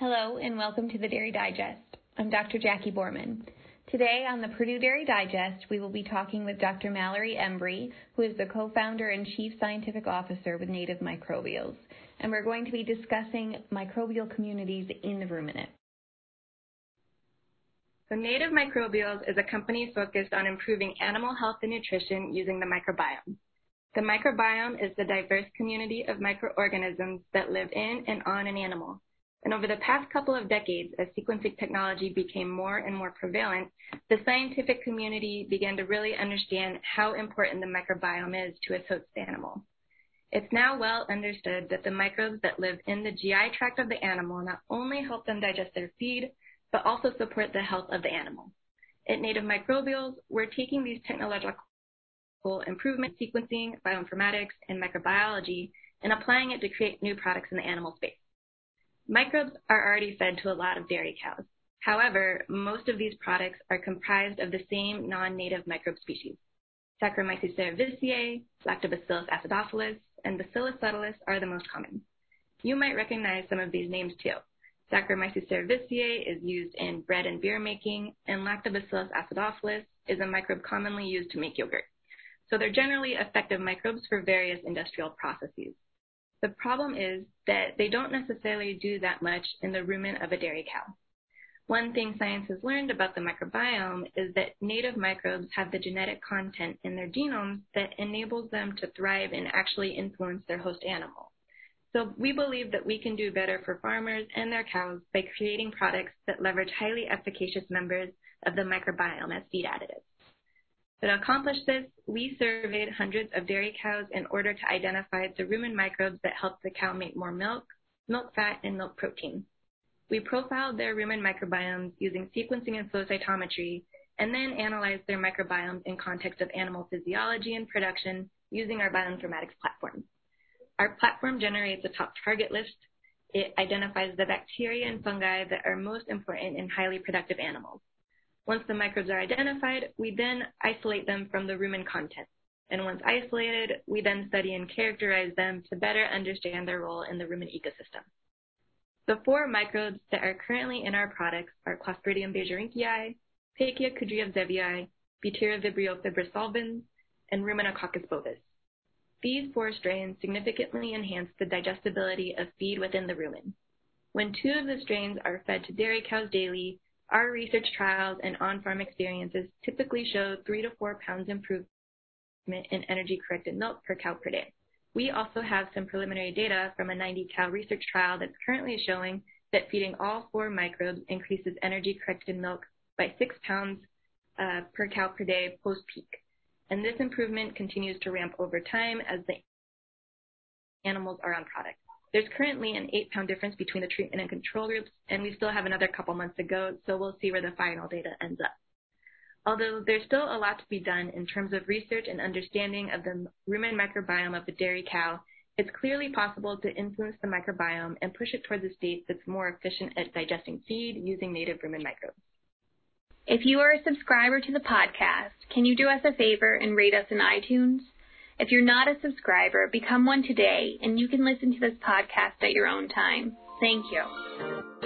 Hello and welcome to the Dairy Digest. I'm Dr. Jackie Boerman. Today on the Purdue Dairy Digest, we will be talking with Dr. Mallory Embree, who is the co-founder and chief scientific officer with Native Microbials, and we're going to be discussing microbial communities in the ruminant. So Native Microbials is a company focused on improving animal health and nutrition using the microbiome. The microbiome is the diverse community of microorganisms that live in and on an animal. And over the past couple of decades, as sequencing technology became more and more prevalent, the scientific community began to really understand how important the microbiome is to a host animal. It's now well understood that the microbes that live in the GI tract of the animal not only help them digest their feed, but also support the health of the animal. At Native Microbials, we're taking these technological improvements, sequencing, bioinformatics, and microbiology, and applying it to create new products in the animal space. Microbes are already fed to a lot of dairy cows. However, most of these products are comprised of the same non-native microbe species. Saccharomyces cerevisiae, Lactobacillus acidophilus, and Bacillus subtilis are the most common. You might recognize some of these names too. Saccharomyces cerevisiae is used in bread and beer making, and Lactobacillus acidophilus is a microbe commonly used to make yogurt. So they're generally effective microbes for various industrial processes. The problem is that they don't necessarily do that much in the rumen of a dairy cow. One thing science has learned about the microbiome is that native microbes have the genetic content in their genomes that enables them to thrive and actually influence their host animal. So we believe that we can do better for farmers and their cows by creating products that leverage highly efficacious members of the microbiome as feed additives. To accomplish this, we surveyed hundreds of dairy cows in order to identify the rumen microbes that help the cow make more milk, milk fat, and milk protein. We profiled their rumen microbiomes using sequencing and flow cytometry, and then analyzed their microbiomes in context of animal physiology and production using our bioinformatics platform. Our platform generates a top target list. It identifies the bacteria and fungi that are most important in highly productive animals. Once the microbes are identified, we then isolate them from the rumen contents. And once isolated, we then study and characterize them to better understand their role in the rumen ecosystem. The four microbes that are currently in our products are Clostridium beijerinckii, Pichia kudriavzevii, Butyra vibrio fibrosolvens, and Ruminococcus bovis. These four strains significantly enhance the digestibility of feed within the rumen. When two of the strains are fed to dairy cows daily, our research trials and on-farm experiences typically show three to four pounds improvement in energy-corrected milk per cow per day. We also have some preliminary data from a 90 cow research trial that's currently showing that feeding all four microbes increases energy-corrected milk by six pounds uh, per cow per day post-peak. And this improvement continues to ramp over time as the animals are on product. There's currently an eight pound difference between the treatment and control groups, and we still have another couple months to go, so we'll see where the final data ends up. Although there's still a lot to be done in terms of research and understanding of the rumen microbiome of the dairy cow, it's clearly possible to influence the microbiome and push it towards a state that's more efficient at digesting feed using native rumen microbes. If you are a subscriber to the podcast, can you do us a favor and rate us in iTunes? If you're not a subscriber, become one today and you can listen to this podcast at your own time. Thank you.